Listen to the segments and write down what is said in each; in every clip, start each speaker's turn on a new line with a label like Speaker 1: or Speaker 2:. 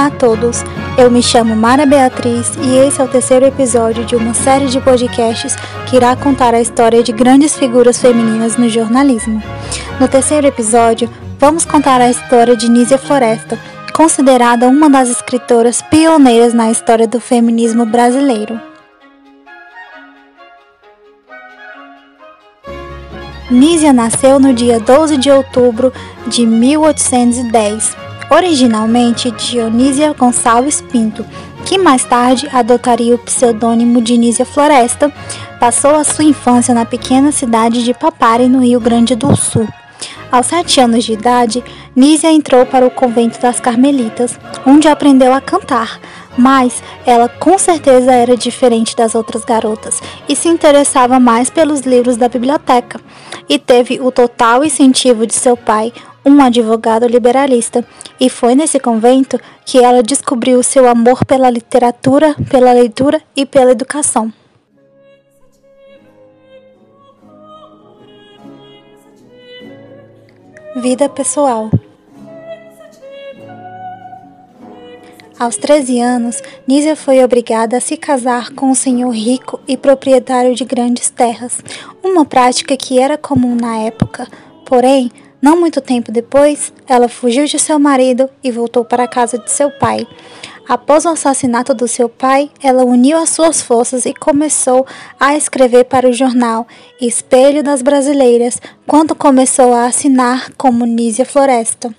Speaker 1: Olá a todos, eu me chamo Mara Beatriz e esse é o terceiro episódio de uma série de podcasts que irá contar a história de grandes figuras femininas no jornalismo. No terceiro episódio, vamos contar a história de Nízia Floresta, considerada uma das escritoras pioneiras na história do feminismo brasileiro. Nízia nasceu no dia 12 de outubro de 1810 originalmente Dionísia Gonçalves Pinto, que mais tarde adotaria o pseudônimo de Nísia Floresta, passou a sua infância na pequena cidade de Papare, no Rio Grande do Sul. Aos sete anos de idade, Nísia entrou para o convento das Carmelitas, onde aprendeu a cantar, mas ela com certeza era diferente das outras garotas e se interessava mais pelos livros da biblioteca, e teve o total incentivo de seu pai, um advogado liberalista, e foi nesse convento que ela descobriu seu amor pela literatura, pela leitura e pela educação. Vida pessoal. Aos 13 anos, Nízia foi obrigada a se casar com um senhor rico e proprietário de grandes terras, uma prática que era comum na época. Porém, não muito tempo depois, ela fugiu de seu marido e voltou para a casa de seu pai. Após o assassinato do seu pai, ela uniu as suas forças e começou a escrever para o jornal Espelho das Brasileiras, quando começou a assinar como Nízia Floresta.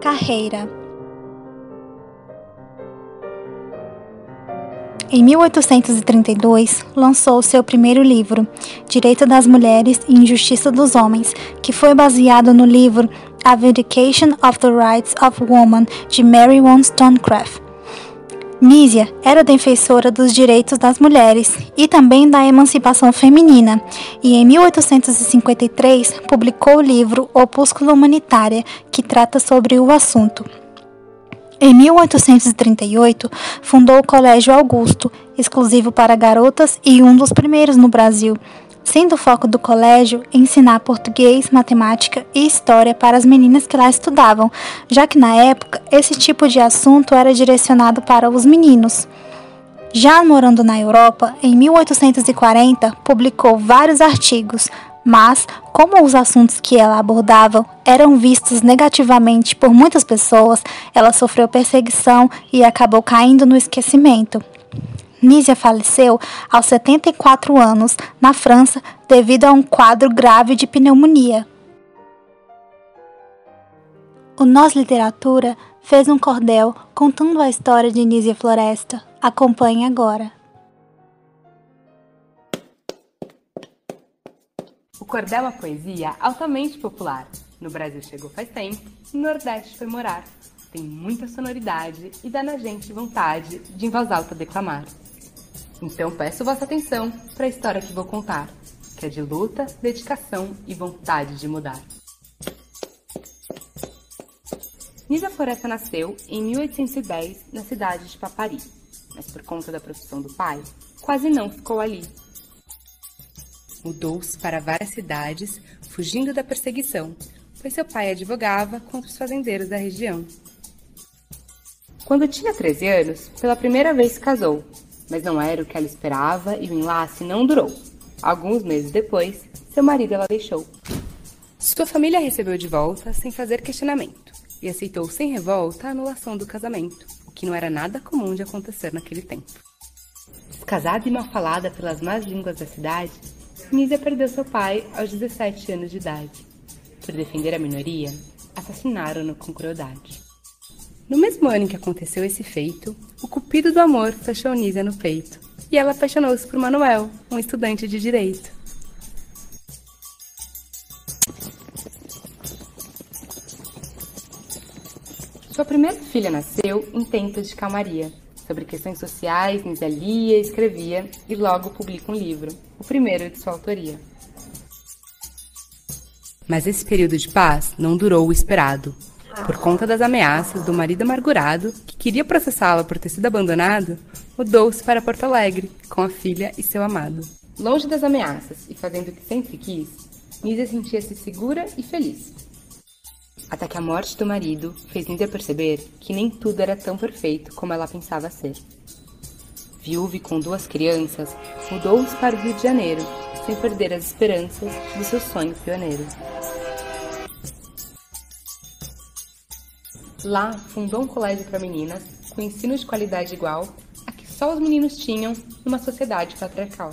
Speaker 1: Carreira Em 1832, lançou seu primeiro livro, Direito das Mulheres e Injustiça dos Homens, que foi baseado no livro A Vindication of the Rights of Woman, de Mary Wollstonecraft. Nízia era defensora dos direitos das mulheres e também da emancipação feminina, e em 1853 publicou o livro Opúsculo Humanitária, que trata sobre o assunto. Em 1838, fundou o Colégio Augusto, exclusivo para garotas e um dos primeiros no Brasil, sendo o foco do colégio ensinar português, matemática e história para as meninas que lá estudavam, já que na época esse tipo de assunto era direcionado para os meninos. Já morando na Europa, em 1840, publicou vários artigos, mas, como os assuntos que ela abordava eram vistos negativamente por muitas pessoas, ela sofreu perseguição e acabou caindo no esquecimento. Nízia faleceu aos 74 anos na França devido a um quadro grave de pneumonia. O Nós Literatura fez um cordel contando a história de Nízia Floresta. Acompanhe agora.
Speaker 2: O cordel é uma poesia altamente popular. No Brasil chegou faz tempo, no Nordeste foi morar. Tem muita sonoridade e dá na gente vontade de em voz alta declamar. Então peço vossa atenção para a história que vou contar, que é de luta, dedicação e vontade de mudar. Nisa Floresta nasceu em 1810 na cidade de Papari, mas por conta da profissão do pai, quase não ficou ali Mudou-se para várias cidades, fugindo da perseguição, pois seu pai advogava contra os fazendeiros da região. Quando tinha 13 anos, pela primeira vez se casou, mas não era o que ela esperava e o enlace não durou. Alguns meses depois, seu marido ela deixou. Sua família recebeu de volta sem fazer questionamento e aceitou sem revolta a anulação do casamento, o que não era nada comum de acontecer naquele tempo. Casada e mal falada pelas más línguas da cidade, Nízia perdeu seu pai aos 17 anos de idade. Por defender a minoria, assassinaram-no com crueldade. No mesmo ano em que aconteceu esse feito, o cupido do amor fechou Nízia no peito, e ela apaixonou-se por Manuel, um estudante de direito. Sua primeira filha nasceu em tempos de calmaria, sobre questões sociais, Nisa lia, escrevia e logo publica um livro, o primeiro de sua autoria. Mas esse período de paz não durou o esperado. Por conta das ameaças do marido amargurado, que queria processá-la por ter sido abandonado, mudou-se para Porto Alegre, com a filha e seu amado. Longe das ameaças e fazendo o que sempre quis, Nisa sentia-se segura e feliz. Até que a morte do marido fez Nízia perceber que nem tudo era tão perfeito como ela pensava ser. Viúva com duas crianças, mudou-se para o Rio de Janeiro, sem perder as esperanças do seu sonho pioneiro. Lá, fundou um colégio para meninas com ensino de qualidade igual a que só os meninos tinham numa sociedade patriarcal.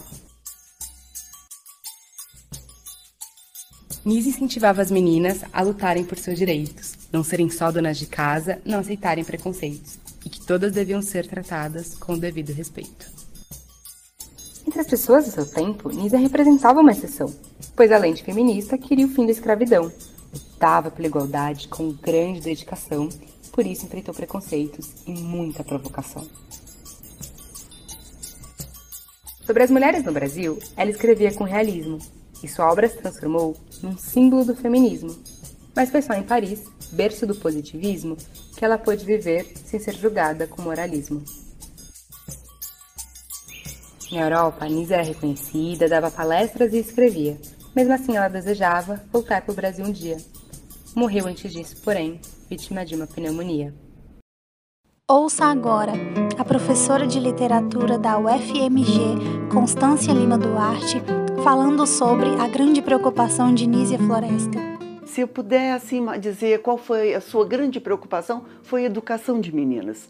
Speaker 2: Nise incentivava as meninas a lutarem por seus direitos, não serem só donas de casa, não aceitarem preconceitos, e que todas deviam ser tratadas com o devido respeito. Entre as pessoas do seu tempo, Nisa representava uma exceção, pois além de feminista, queria o fim da escravidão, lutava pela igualdade com grande dedicação, por isso enfrentou preconceitos e muita provocação. Sobre as mulheres no Brasil, ela escrevia com realismo, e sua obra se transformou num símbolo do feminismo. Mas foi só em Paris, berço do positivismo, que ela pôde viver sem ser julgada com moralismo. Na Europa, Nisa era reconhecida, dava palestras e escrevia. Mesmo assim, ela desejava voltar para o Brasil um dia. Morreu antes disso, porém, vítima de uma pneumonia.
Speaker 1: Ouça agora a professora de literatura da UFMG, Constância Lima Duarte, falando sobre a grande preocupação de Nízia Floresta.
Speaker 3: Se eu puder assim dizer qual foi a sua grande preocupação, foi a educação de meninas.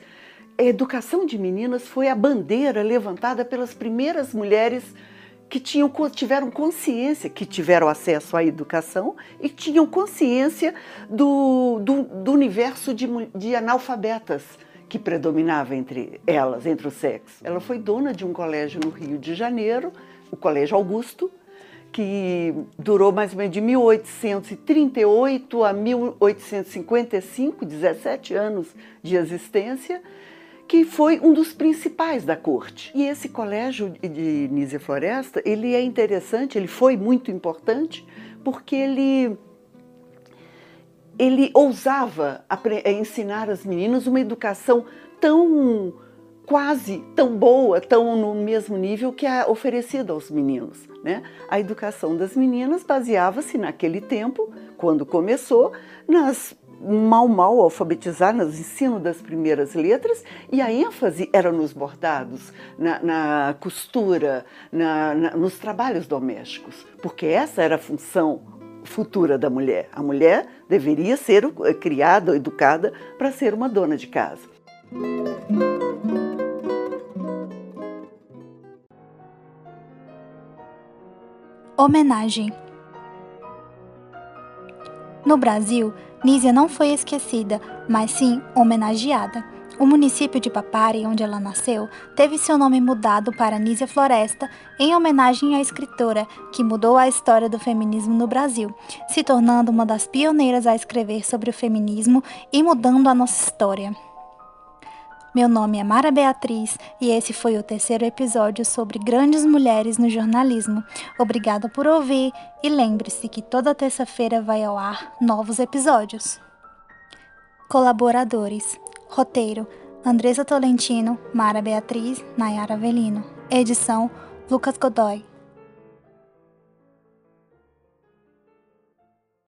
Speaker 3: A educação de meninas foi a bandeira levantada pelas primeiras mulheres que tinham, tiveram consciência, que tiveram acesso à educação e tinham consciência do, do, do universo de, de analfabetas que predominava entre elas, entre os sexos. Ela foi dona de um colégio no Rio de Janeiro, o Colégio Augusto, que durou mais ou menos de 1838 a 1855, 17 anos de existência, que foi um dos principais da corte. E esse colégio de Nízia Floresta, ele é interessante, ele foi muito importante, porque ele ele ousava ensinar às meninas uma educação tão quase tão boa, tão no mesmo nível que a oferecida aos meninos. Né? A educação das meninas baseava-se naquele tempo, quando começou, nas mal mal alfabetizar no ensino das primeiras letras e a ênfase era nos bordados, na, na costura, na, na, nos trabalhos domésticos, porque essa era a função futura da mulher. A mulher deveria ser criada, educada para ser uma dona de casa.
Speaker 1: Homenagem No Brasil, Nízia não foi esquecida, mas sim homenageada. O município de Papari, onde ela nasceu, teve seu nome mudado para Nízia Floresta em homenagem à escritora que mudou a história do feminismo no Brasil, se tornando uma das pioneiras a escrever sobre o feminismo e mudando a nossa história. Meu nome é Mara Beatriz e esse foi o terceiro episódio sobre grandes mulheres no jornalismo. Obrigada por ouvir e lembre-se que toda terça-feira vai ao ar novos episódios. Colaboradores: Roteiro: Andresa Tolentino, Mara Beatriz, Nayara Velino. Edição: Lucas Godoy.